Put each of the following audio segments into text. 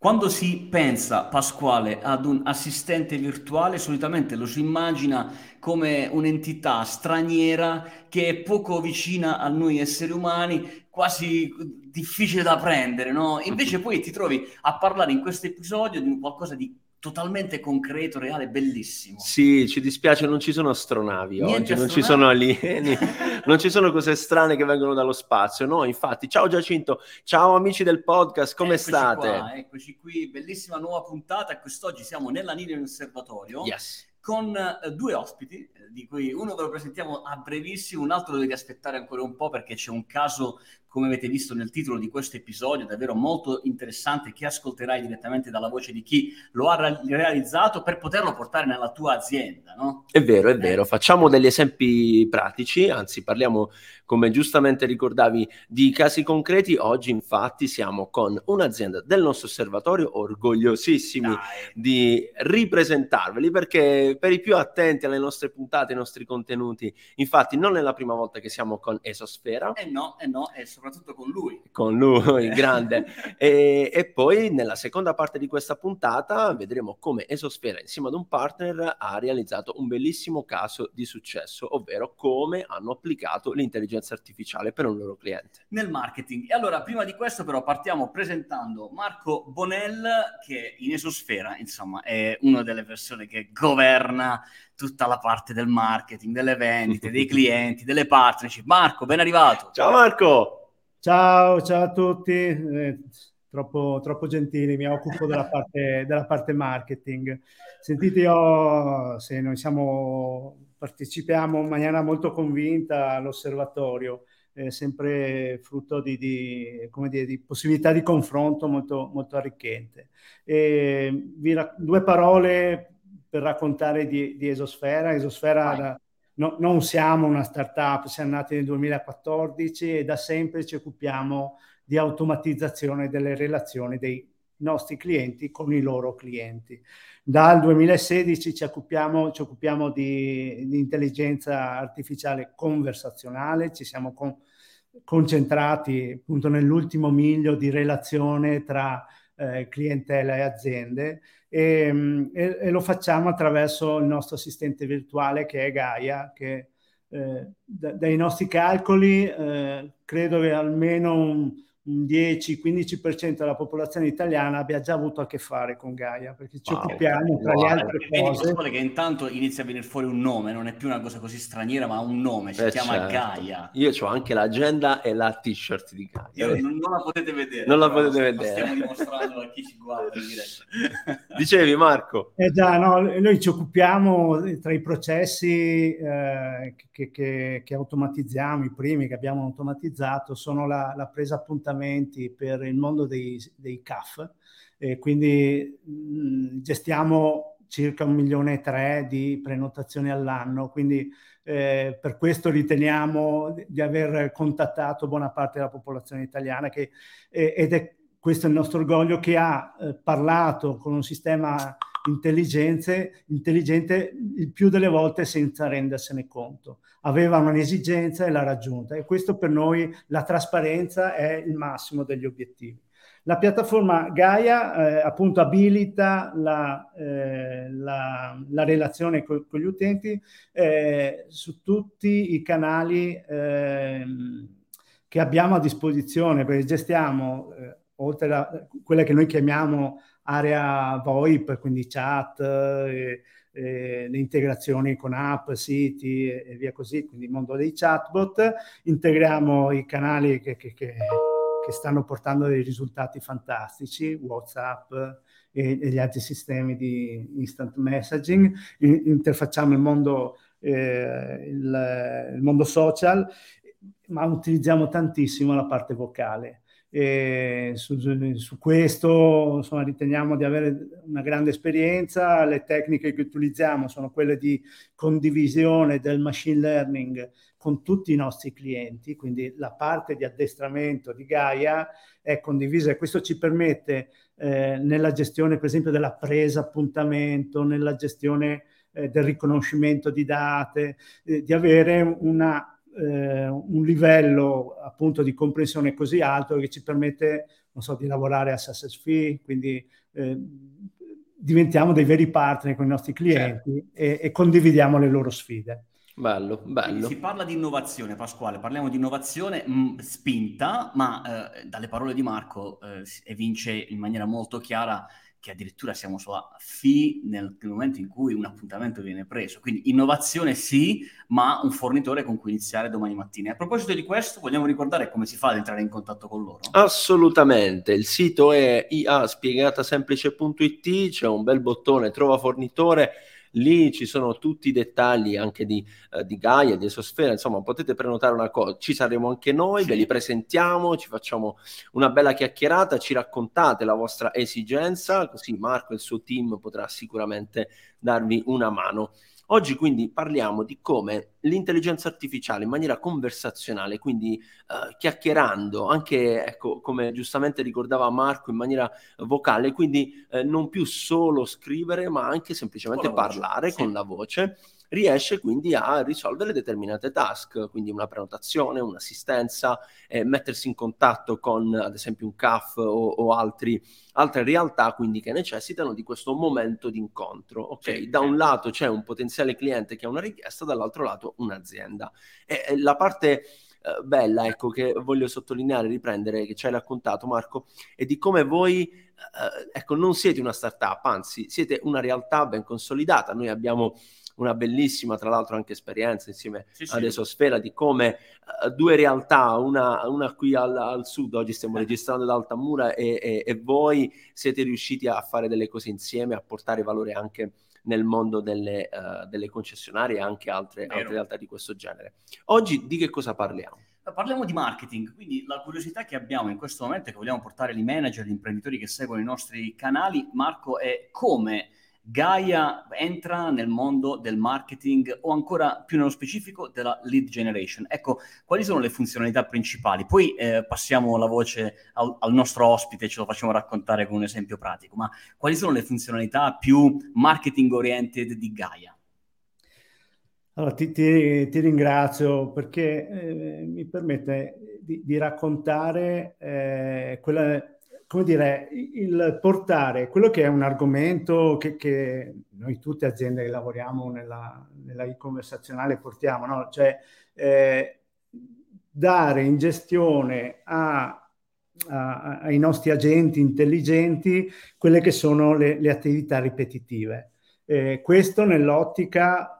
Quando si pensa, Pasquale, ad un assistente virtuale, solitamente lo si immagina come un'entità straniera che è poco vicina a noi esseri umani, quasi difficile da prendere, no? Invece poi ti trovi a parlare in questo episodio di qualcosa di totalmente concreto, reale, bellissimo. Sì, ci dispiace, non ci sono astronavi Niente oggi, astronavi. non ci sono alieni, non ci sono cose strane che vengono dallo spazio. No, infatti, ciao Giacinto, ciao amici del podcast, come eccoci state? Qua, eccoci qui, bellissima nuova puntata. Quest'oggi siamo nella linea di osservatorio. Yes con eh, due ospiti, eh, di cui uno ve lo presentiamo a brevissimo, un altro dovete aspettare ancora un po' perché c'è un caso come avete visto nel titolo di questo episodio, davvero molto interessante che ascolterai direttamente dalla voce di chi lo ha realizzato per poterlo portare nella tua azienda, no? È vero, è eh. vero. Facciamo degli esempi pratici, anzi parliamo, come giustamente ricordavi, di casi concreti. Oggi infatti siamo con un'azienda del nostro osservatorio orgogliosissimi Dai. di ripresentarveli perché per i più attenti alle nostre puntate, ai nostri contenuti, infatti non è la prima volta che siamo con Esosfera. Eh no, eh no, è soprattutto con lui. Con lui, eh. grande. e, e, poi nella seconda parte di questa puntata vedremo come Esosfera insieme ad un partner ha realizzato un bellissimo caso di successo, ovvero come hanno applicato l'intelligenza artificiale per un loro cliente. Nel marketing. E allora prima di questo però partiamo presentando Marco Bonell che in Esosfera insomma è una delle persone che governa tutta la parte del marketing, delle vendite, dei clienti, delle partnership. Marco, ben arrivato. Ciao Marco. Ciao, ciao a tutti. Eh, troppo, troppo gentili, mi occupo della parte, della parte marketing. Sentite, io, se noi siamo, partecipiamo in maniera molto convinta all'osservatorio, eh, sempre frutto di, di, dire, di, possibilità di confronto molto, molto arricchente. E vi, due parole per raccontare di, di Esosfera. Esosfera da, no, non siamo una startup, siamo nati nel 2014 e da sempre ci occupiamo di automatizzazione delle relazioni dei nostri clienti con i loro clienti. Dal 2016 ci occupiamo, ci occupiamo di, di, intelligenza artificiale conversazionale, ci siamo con, concentrati appunto nell'ultimo miglio di relazione tra eh, clientela e aziende e, mm, e, e, lo facciamo attraverso il nostro assistente virtuale che è Gaia, che eh, da, dai nostri calcoli eh, credo che almeno un un 10-15% della popolazione italiana abbia già avuto a che fare con Gaia, perché ci wow, occupiamo tra wow. le altre cose. Vedi che intanto inizia a venire fuori un nome, non è più una cosa così straniera, ma un nome, si eh chiama certo. Gaia. Io ho anche l'agenda e la t-shirt di Gaia. Io, non, non, la potete vedere. Non la potete vedere. Stiamo dimostrando a chi ci guarda in diretta. Dicevi Marco? Eh già, no, noi ci occupiamo tra i processi eh, che, che, che, automatizziamo, i primi che abbiamo automatizzato, sono la, la presa appuntamento abbonamenti per il mondo dei, dei CAF, e quindi mh, gestiamo circa un milione e tre di prenotazioni all'anno, quindi eh, per questo riteniamo di aver contattato buona parte della popolazione italiana che, eh, ed è questo il nostro orgoglio che ha eh, parlato con un sistema intelligente il più delle volte senza rendersene conto. Aveva un'esigenza e l'ha raggiunta e questo per noi la trasparenza è il massimo degli obiettivi. La piattaforma Gaia eh, appunto abilita la, eh, la, la relazione con, con, gli utenti eh, su tutti i canali ehm, che abbiamo a disposizione, perché gestiamo eh, oltre a quelle che noi chiamiamo area VoIP, quindi chat, eh, eh, le integrazioni con app, siti e, e, via così, quindi il mondo dei chatbot, integriamo i canali che, che, che, che stanno portando dei risultati fantastici, WhatsApp e, e, gli altri sistemi di instant messaging, in, interfacciamo il mondo, eh, il, il mondo social, ma utilizziamo tantissimo la parte vocale. E su, su questo insomma, riteniamo di avere una grande esperienza. Le tecniche che utilizziamo sono quelle di condivisione del machine learning con tutti i nostri clienti, quindi la parte di addestramento di Gaia è condivisa e questo ci permette eh, nella gestione, per esempio, della presa appuntamento, nella gestione eh, del riconoscimento di date, eh, di avere una eh, un livello appunto di comprensione così alto che ci permette so, di lavorare a fee, quindi eh, diventiamo dei veri partner con i nostri clienti certo. e, e condividiamo le loro sfide. Bello, bello. Si parla di innovazione, Pasquale, parliamo di innovazione mh, mm, spinta, ma eh, dalle parole di Marco eh, evince in maniera molto chiara che addirittura siamo fee nel, nel, momento in cui un appuntamento viene preso. Quindi innovazione sì, ma un fornitore con cui iniziare domani mattina. E a proposito di questo, vogliamo ricordare come si fa ad entrare in contatto con loro? Assolutamente, il sito è iaspiegatasemplice.it, c'è un bel bottone trova fornitore lì ci sono tutti i dettagli anche di, uh, di Gaia, di Esosfera, insomma potete prenotare una cosa, ci saremo anche noi, sì. ve li presentiamo, ci facciamo una bella chiacchierata, ci raccontate la vostra esigenza, così Marco e il suo team potrà sicuramente darvi una mano. Oggi quindi parliamo di come l'intelligenza artificiale in maniera conversazionale, quindi uh, chiacchierando, anche ecco, come giustamente ricordava Marco, in maniera vocale, quindi uh, non più solo scrivere, ma anche semplicemente parlare voce, con la voce riesce quindi a risolvere determinate task, quindi una prenotazione, un'assistenza, eh, mettersi in contatto con ad esempio un CAF o, o altri, altre realtà quindi che necessitano di questo momento di incontro. Ok, sì, da un lato c'è un potenziale cliente che ha una richiesta, dall'altro lato un'azienda. E, e la parte eh, bella, ecco, che voglio sottolineare, riprendere, che ci hai raccontato Marco, è di come voi, eh, ecco, non siete una startup, anzi siete una realtà ben consolidata. Noi abbiamo una bellissima, tra l'altro, anche esperienza insieme sì, ad Esosfera di come uh, due realtà, una, una qui al, al, sud, oggi stiamo eh. registrando ad Altamura e, e, e voi siete riusciti a fare delle cose insieme, a portare valore anche nel mondo delle, uh, delle concessionarie e anche altre, altre, realtà di questo genere. Oggi di che cosa parliamo? Parliamo di marketing, quindi la curiosità che abbiamo in questo momento, che vogliamo portare ai manager, agli imprenditori che seguono i nostri canali, Marco, è come Gaia entra nel mondo del marketing o ancora più nello specifico della lead generation. Ecco, quali sono le funzionalità principali? Poi eh, passiamo la voce al, al, nostro ospite, ce lo facciamo raccontare con un esempio pratico, ma quali sono le funzionalità più marketing oriented di Gaia? Allora, ti, ti, ti ringrazio perché eh, mi permette di, di raccontare eh, quella come dire, il portare quello che è un argomento che, che noi tutte aziende che lavoriamo nella, nella e-conversazionale portiamo, no? cioè eh, dare in gestione a, a, ai nostri agenti intelligenti quelle che sono le, le attività ripetitive. Eh, questo nell'ottica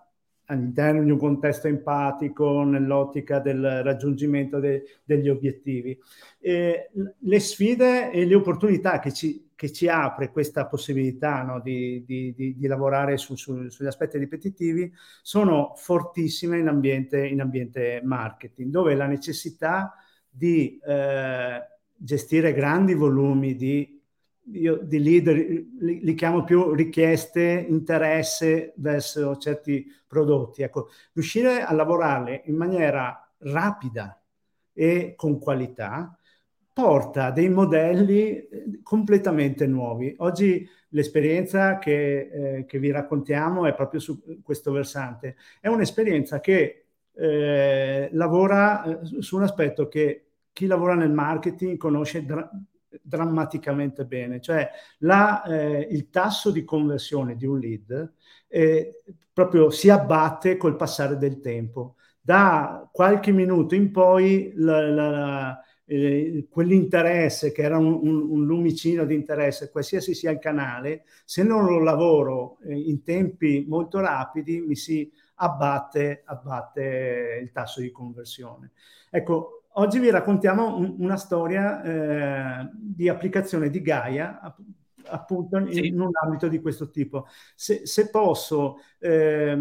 all'interno di un contesto empatico, nell'ottica del raggiungimento de, degli obiettivi. E le sfide e le opportunità che ci, che ci apre questa possibilità no, di, di, di, di, lavorare su, su, sugli aspetti ripetitivi sono fortissime in ambiente, in ambiente marketing, dove la necessità di eh, gestire grandi volumi di io di leader li, li, chiamo più richieste, interesse verso certi prodotti. Ecco, riuscire a lavorarle in maniera rapida e con qualità porta dei modelli eh, completamente nuovi. Oggi l'esperienza che, eh, che vi raccontiamo è proprio su questo versante. È un'esperienza che eh, lavora eh, su un aspetto che chi lavora nel marketing conosce dra- drammaticamente bene, cioè la, eh, il tasso di conversione di un lead eh, proprio si abbatte col passare del tempo. Da qualche minuto in poi la, la, eh, quell'interesse che era un, un, un, lumicino di interesse, qualsiasi sia il canale, se non lo lavoro eh, in tempi molto rapidi mi si abbatte, abbatte il tasso di conversione. Ecco, Oggi vi raccontiamo un, una storia eh, di applicazione di Gaia, appunto in, sì. in, un ambito di questo tipo. Se, se posso, eh,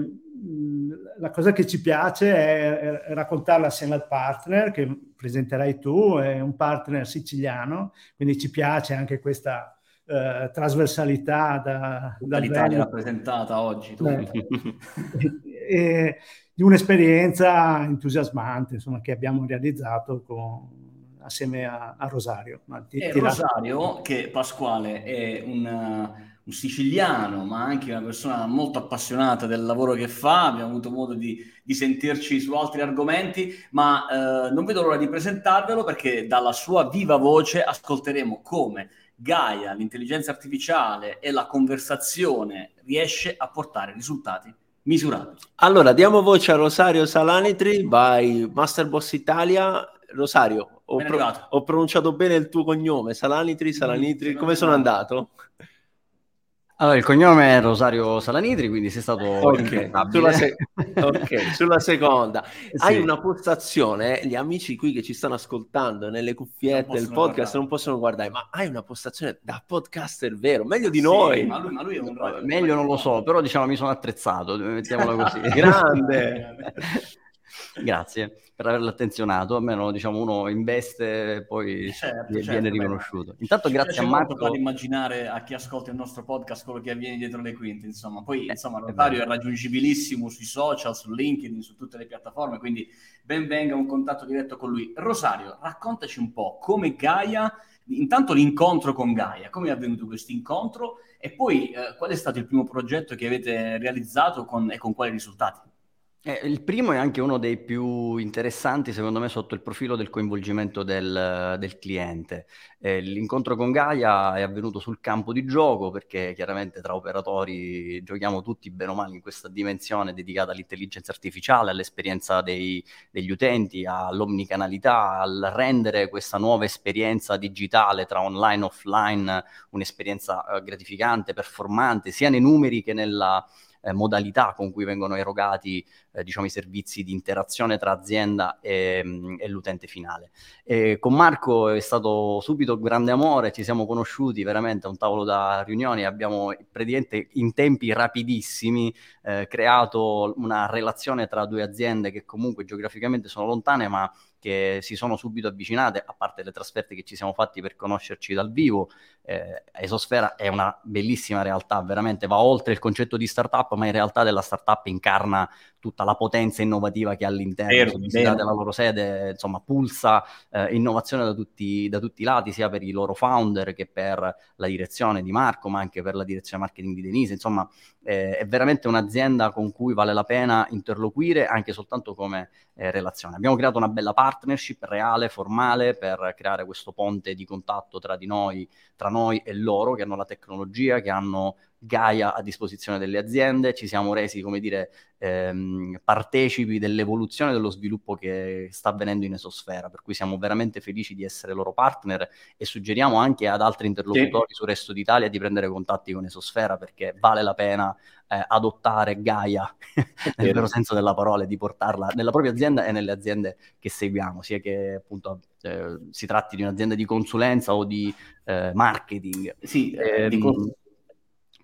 la cosa che ci piace è, è, raccontarla assieme al partner che presenterai tu, è un partner siciliano, quindi ci piace anche questa eh, trasversalità da, dall'Italia rappresentata oggi. e, di un'esperienza entusiasmante insomma, che abbiamo realizzato con, assieme a, a Rosario. Ti, e ti Rosario, la... che Pasquale è un, un, siciliano, ma anche una persona molto appassionata del lavoro che fa, abbiamo avuto modo di, di sentirci su altri argomenti, ma eh, non vedo l'ora di presentarvelo perché dalla sua viva voce ascolteremo come Gaia, l'intelligenza artificiale e la conversazione riesce a portare risultati misurabili. Allora, diamo voce a Rosario Salanitri by Master Boss Italia. Rosario, ho, pro- ho pronunciato bene il tuo cognome, Salanitri, Salanitri, come sono andato? Allora, il cognome è Rosario Salanidri, quindi sei stato okay. Sulla, se- ok, sulla seconda. sì. Hai una postazione, gli amici qui che ci stanno ascoltando nelle cuffiette del podcast guardare. non possono guardare, ma hai una postazione da podcaster vero, meglio di sì, noi. Ma lui, ma lui è un Meglio non lo so, però diciamo mi sono attrezzato, mettiamola così. Grande! Grazie per averlo attenzionato, almeno diciamo uno investe e poi certo, viene certo, riconosciuto. Beh, Intanto grazie a Marco. Far immaginare a chi ascolta il nostro podcast quello che avviene dietro le quinte, insomma. Poi eh, insomma Rosario è, è raggiungibilissimo sui social, su LinkedIn, su tutte le piattaforme, quindi ben venga un contatto diretto con lui. Rosario, raccontaci un po' come Gaia intanto l'incontro con Gaia, come è avvenuto questo incontro e poi eh, qual è stato il primo progetto che avete realizzato con, e con quali risultati? Eh, il primo è anche uno dei più interessanti, secondo me, sotto il profilo del coinvolgimento del, del cliente. Eh, l'incontro con Gaia è avvenuto sul campo di gioco perché chiaramente tra operatori giochiamo tutti bene o male in questa dimensione dedicata all'intelligenza artificiale, all'esperienza dei, degli utenti, all'omnicanalità, al rendere questa nuova esperienza digitale tra online e offline un'esperienza eh, gratificante, performante, sia nei numeri che nella eh, modalità con cui vengono erogati eh, diciamo, i servizi di interazione tra azienda e, mm, e l'utente finale. E con Marco è stato subito grande amore, ci siamo conosciuti veramente a un tavolo da riunioni, abbiamo praticamente in tempi rapidissimi eh, creato una relazione tra due aziende che comunque geograficamente sono lontane ma che si sono subito avvicinate, a parte le trasferte che ci siamo fatti per conoscerci dal vivo. Eh, Esosfera è una bellissima realtà, veramente va oltre il concetto di startup, ma in realtà della startup incarna tutta la potenza innovativa che ha all'interno. Vero, visitate la loro sede, insomma, pulsa eh, innovazione da tutti, da tutti, i lati, sia per i loro founder che per la direzione di Marco, ma anche per la direzione marketing di Denise. Insomma, eh, è veramente un'azienda con cui vale la pena interloquire anche soltanto come eh, relazione. Abbiamo creato una bella partnership reale, formale, per creare questo ponte di contatto tra di noi, tra noi e loro, che hanno la tecnologia, che hanno Gaia a disposizione delle aziende, ci siamo resi, come dire, ehm, partecipi dell'evoluzione dello sviluppo che sta avvenendo in Esosfera, per cui siamo veramente felici di essere loro partner e suggeriamo anche ad altri interlocutori sì. sul resto d'Italia di prendere contatti con Esosfera perché vale la pena eh, adottare Gaia nel vero senso della parola e di portarla nella propria azienda e nelle aziende che seguiamo, sia che appunto eh, si tratti di un'azienda di consulenza o di eh, marketing. Sì, eh, di cons-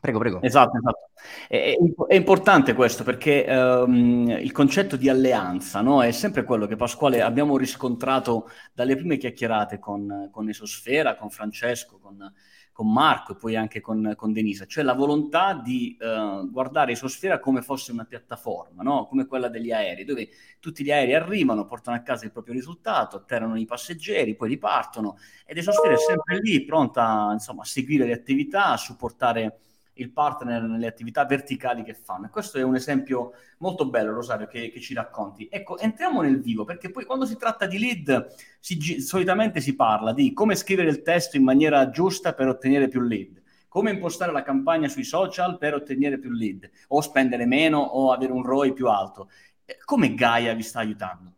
Prego, prego. Esatto, esatto. È, è importante questo perché um, il concetto di alleanza no? è sempre quello che Pasquale abbiamo riscontrato dalle prime chiacchierate con, con Esosfera, con Francesco, con, con Marco e poi anche con, con Denisa, cioè la volontà di uh, guardare Esosfera come fosse una piattaforma, no? come quella degli aerei, dove tutti gli aerei arrivano, portano a casa il proprio risultato, atterrano i passeggeri, poi ripartono ed Esosfera è sempre lì pronta insomma, a seguire le attività, a supportare il partner nelle attività verticali che fanno. Questo è un esempio molto bello, Rosario, che, che ci racconti. Ecco, entriamo nel vivo, perché poi quando si tratta di lead, si, solitamente si parla di come scrivere il testo in maniera giusta per ottenere più lead, come impostare la campagna sui social per ottenere più lead, o spendere meno o avere un ROI più alto. Eh, come Gaia vi sta aiutando?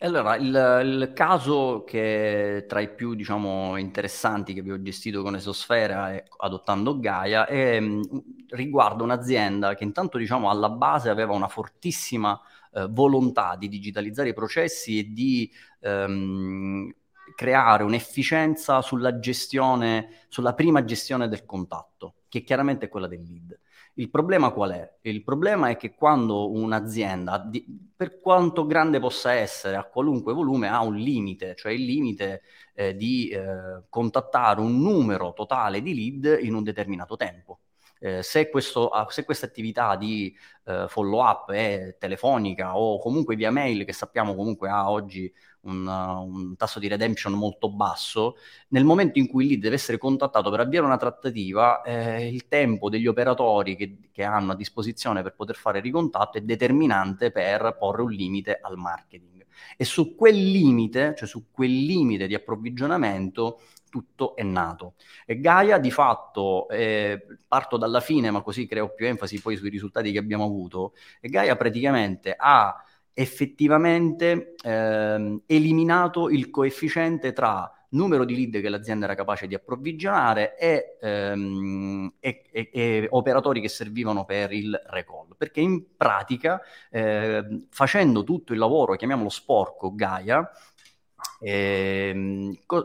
Allora, il, il, caso che tra i più, diciamo, interessanti che vi ho gestito con Esosfera e adottando Gaia è, mm, riguarda un'azienda che intanto, diciamo, alla base aveva una fortissima eh, volontà di digitalizzare i processi e di ehm, creare un'efficienza sulla gestione, sulla prima gestione del contatto, che chiaramente è quella del lead. Il problema qual è? Il problema è che quando un'azienda, per quanto grande possa essere, a qualunque volume, ha un limite, cioè il limite eh, di eh, contattare un numero totale di lead in un determinato tempo. Eh, se, ah, questa attività di eh, follow up è telefonica o comunque via mail, che sappiamo comunque ha oggi un, un, tasso di redemption molto basso, nel momento in cui il lead deve essere contattato per avviare una trattativa, eh, il tempo degli operatori che, che, hanno a disposizione per poter fare ricontatto è determinante per porre un limite al marketing. E su quel limite, cioè su quel limite di approvvigionamento, tutto è nato. E Gaia di fatto, eh, parto dalla fine ma così creo più enfasi poi sui risultati che abbiamo avuto, e Gaia praticamente ha effettivamente ehm, eliminato il coefficiente tra numero di lead che l'azienda era capace di approvvigionare e, ehm, e, e, e operatori che servivano per il recall. Perché in pratica, eh, facendo tutto il lavoro, chiamiamolo sporco, Gaia, e,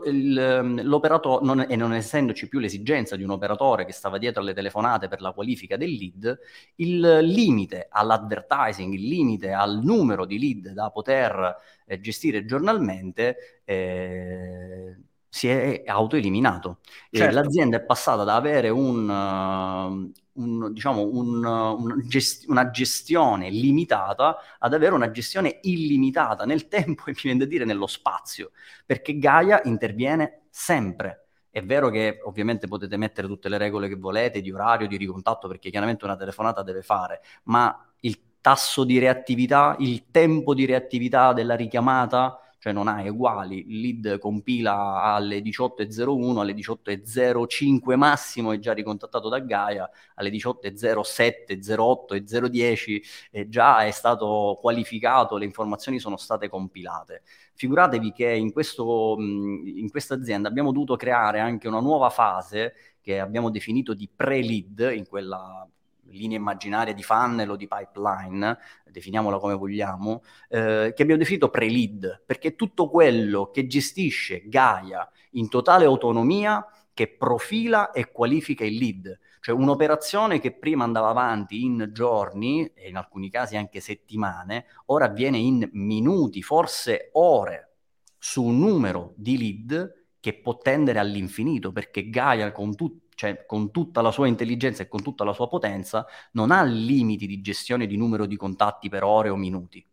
il, l'operatore, non, e non essendoci più l'esigenza di un operatore che stava dietro alle telefonate per la qualifica del lead, il limite all'advertising, il limite al numero di lead da poter eh, gestire giornalmente eh, si è autoeliminato. Certo. l'azienda è passata da avere un, uh, un, diciamo, un, un gest- una gestione limitata ad avere una gestione illimitata nel tempo e mi viene da dire nello spazio, perché Gaia interviene sempre. È vero che ovviamente potete mettere tutte le regole che volete di orario, di ricontatto, perché chiaramente una telefonata deve fare, ma il tasso di reattività, il tempo di reattività della richiamata cioè non hai uguali, il lead compila alle 18.01, alle 18.05 massimo è già ricontattato da Gaia, alle 18.07, 08 e 010 è già è stato qualificato, le informazioni sono state compilate. Figuratevi che in questa azienda abbiamo dovuto creare anche una nuova fase che abbiamo definito di pre-lead, in quella linea immaginaria di funnel o di pipeline, definiamola come vogliamo, eh, che abbiamo definito pre-lead, perché tutto quello che gestisce Gaia in totale autonomia, che profila e qualifica il lead. Cioè un'operazione che prima andava avanti in giorni, e in alcuni casi anche settimane, ora avviene in minuti, forse ore, su un numero di lead che può tendere all'infinito, perché Gaia con tutto cioè con tutta la sua intelligenza e con tutta la sua potenza, non ha limiti di gestione di numero di contatti per ore o minuti.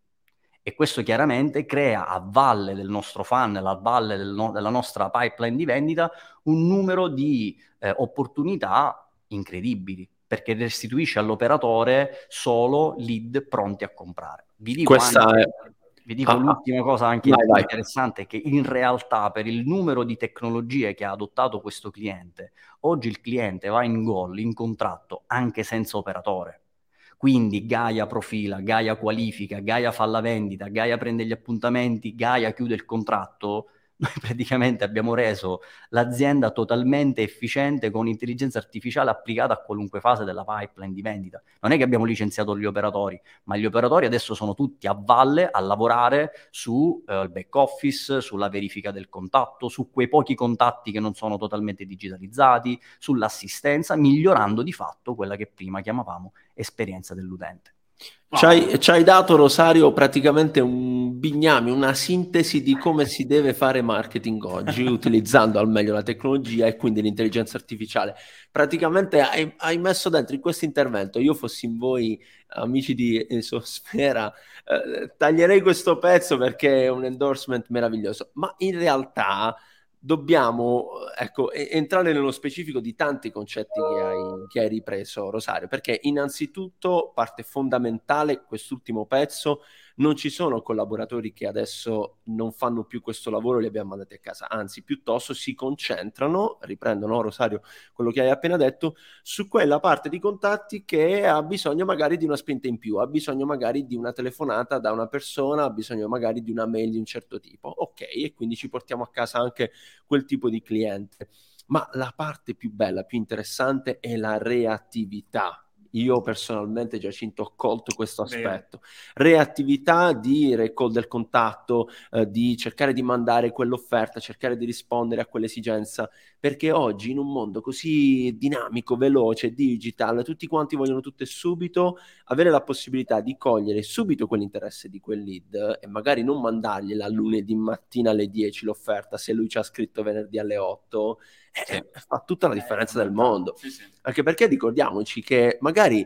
E questo chiaramente crea a valle del nostro funnel, a valle del no- della nostra pipeline di vendita, un numero di eh, opportunità incredibili, perché restituisce all'operatore solo lead pronti a comprare. Vi dico Questa anche... è vi dico ah, ah, l'ultima cosa anche vai, vai. interessante, che in realtà per il numero di tecnologie che ha adottato questo cliente, oggi il cliente va in gol, in contratto, anche senza operatore. Quindi Gaia profila, Gaia qualifica, Gaia fa la vendita, Gaia prende gli appuntamenti, Gaia chiude il contratto, noi praticamente abbiamo reso l'azienda totalmente efficiente con intelligenza artificiale applicata a qualunque fase della pipeline di vendita. Non è che abbiamo licenziato gli operatori, ma gli operatori adesso sono tutti a valle a lavorare sul eh, back office, sulla verifica del contatto, su quei pochi contatti che non sono totalmente digitalizzati, sull'assistenza, migliorando di fatto quella che prima chiamavamo esperienza dell'utente. Ci hai, ci hai, dato, Rosario, praticamente un bignami, una sintesi di come si deve fare marketing oggi, utilizzando al meglio la tecnologia e quindi l'intelligenza artificiale. Praticamente hai, hai messo dentro in questo intervento, io fossi in voi, amici di Sosfera, eh, taglierei questo pezzo perché è un endorsement meraviglioso, ma in realtà dobbiamo ecco, entrare nello specifico di tanti concetti che hai, che hai ripreso, Rosario, perché innanzitutto parte fondamentale quest'ultimo pezzo non ci sono collaboratori che adesso non fanno più questo lavoro e li abbiamo mandati a casa, anzi piuttosto si concentrano, riprendono Rosario quello che hai appena detto, su quella parte di contatti che ha bisogno magari di una spinta in più, ha bisogno magari di una telefonata da una persona, ha bisogno magari di una mail di un certo tipo. Ok, e quindi ci portiamo a casa anche quel tipo di cliente. Ma la parte più bella, più interessante è la reattività io personalmente, Giacinto, ho colto questo aspetto. Reattività di recall del contatto, eh, di cercare di mandare quell'offerta, cercare di rispondere a quell'esigenza, perché oggi in un mondo così dinamico, veloce, digital, tutti quanti vogliono tutto e subito, avere la possibilità di cogliere subito quell'interesse di quel lead e magari non mandargliela lunedì mattina alle 10 l'offerta se lui ci ha scritto venerdì alle 8 eh, fa tutta la differenza del mondo. Sì, sì. Anche perché ricordiamoci che magari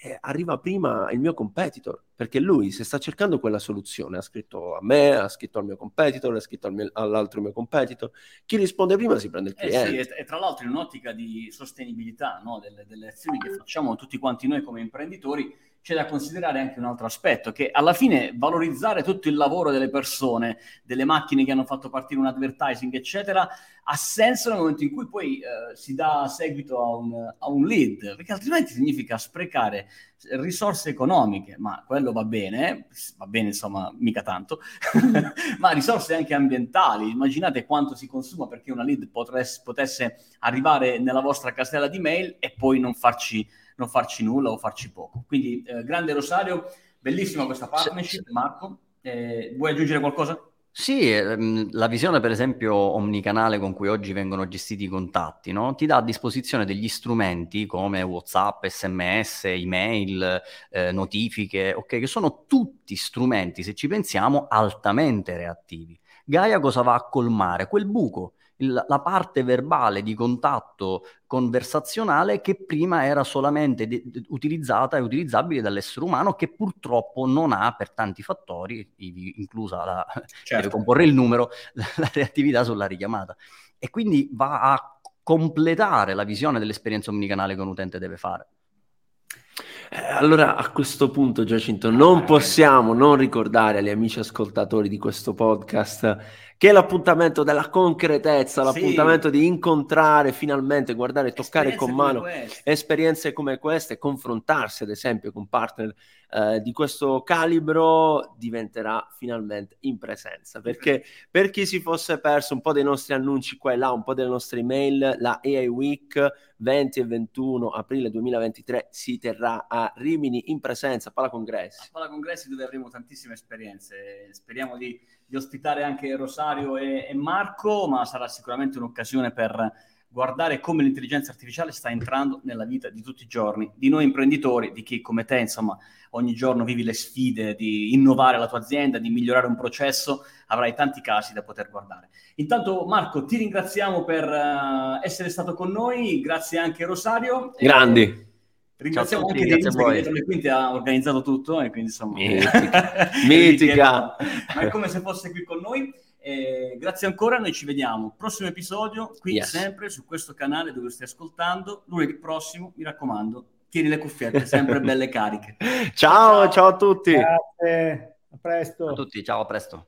eh, arriva prima il mio competitor, perché lui se sta cercando quella soluzione, ha scritto a me, ha scritto al mio competitor, ha scritto al mio, all'altro mio competitor, chi risponde prima si prende il cliente. Eh sì, e, e, tra l'altro in un'ottica di sostenibilità no, delle, delle azioni che facciamo tutti quanti noi come imprenditori, c'è da considerare anche un altro aspetto, che alla fine valorizzare tutto il lavoro delle persone, delle macchine che hanno fatto partire un advertising, eccetera, ha senso nel momento in cui poi eh, si dà seguito a un, a un, lead, perché altrimenti significa sprecare risorse economiche, ma quello va bene, va bene insomma mica tanto, ma risorse anche ambientali, immaginate quanto si consuma perché una lead potresse, potesse arrivare nella vostra casella di mail e poi non farci non farci nulla o farci poco. Quindi eh, grande Rosario, bellissima questa partnership, Marco. Eh, vuoi aggiungere qualcosa? Sì, ehm, la visione per esempio omnicanale con cui oggi vengono gestiti i contatti, no? ti dà a disposizione degli strumenti come WhatsApp, SMS, email, eh, notifiche, ok, che sono tutti strumenti, se ci pensiamo, altamente reattivi. Gaia cosa va a colmare? Quel buco il, la parte verbale di contatto conversazionale che prima era solamente de- utilizzata e utilizzabile dall'essere umano che purtroppo non ha per tanti fattori, inclusa la, certo. comporre il numero, la, la reattività sulla richiamata. E quindi va a completare la visione dell'esperienza omnicanale che un utente deve fare. Eh, allora a questo punto Giacinto non possiamo non ricordare agli amici ascoltatori di questo podcast che è l'appuntamento della concretezza, l'appuntamento sì. di incontrare finalmente, guardare, toccare con mano esperienze come queste, confrontarsi ad esempio con partner eh, di questo calibro diventerà finalmente in presenza. Perché per chi si fosse perso un po' dei nostri annunci qua e là, un po' delle nostre email, la AI Week 20 e 21 aprile 2023 si terrà a Rimini in presenza, Pala Congressi. A Pala Congressi dove avremo tantissime esperienze. Speriamo di di ospitare anche Rosario e, e Marco, ma sarà sicuramente un'occasione per guardare come l'intelligenza artificiale sta entrando nella vita di tutti i giorni, di noi imprenditori, di chi come te, insomma, ogni giorno vivi le sfide di innovare la tua azienda, di migliorare un processo, avrai tanti casi da poter guardare. Intanto Marco, ti ringraziamo per uh, essere stato con noi, grazie anche Rosario. Grandi. E Ringraziamo anche Denise che dietro le quinte ha organizzato tutto e quindi insomma... Mitica! Mitica. Ma è come se fosse qui con noi. Eh, grazie ancora, noi ci vediamo. Prossimo episodio, qui yes. sempre su questo canale dove stai ascoltando. Lunedì prossimo, mi raccomando, tieni le cuffiette, sempre belle cariche. ciao, ciao, ciao a tutti. Grazie, a presto. A tutti, ciao, a presto.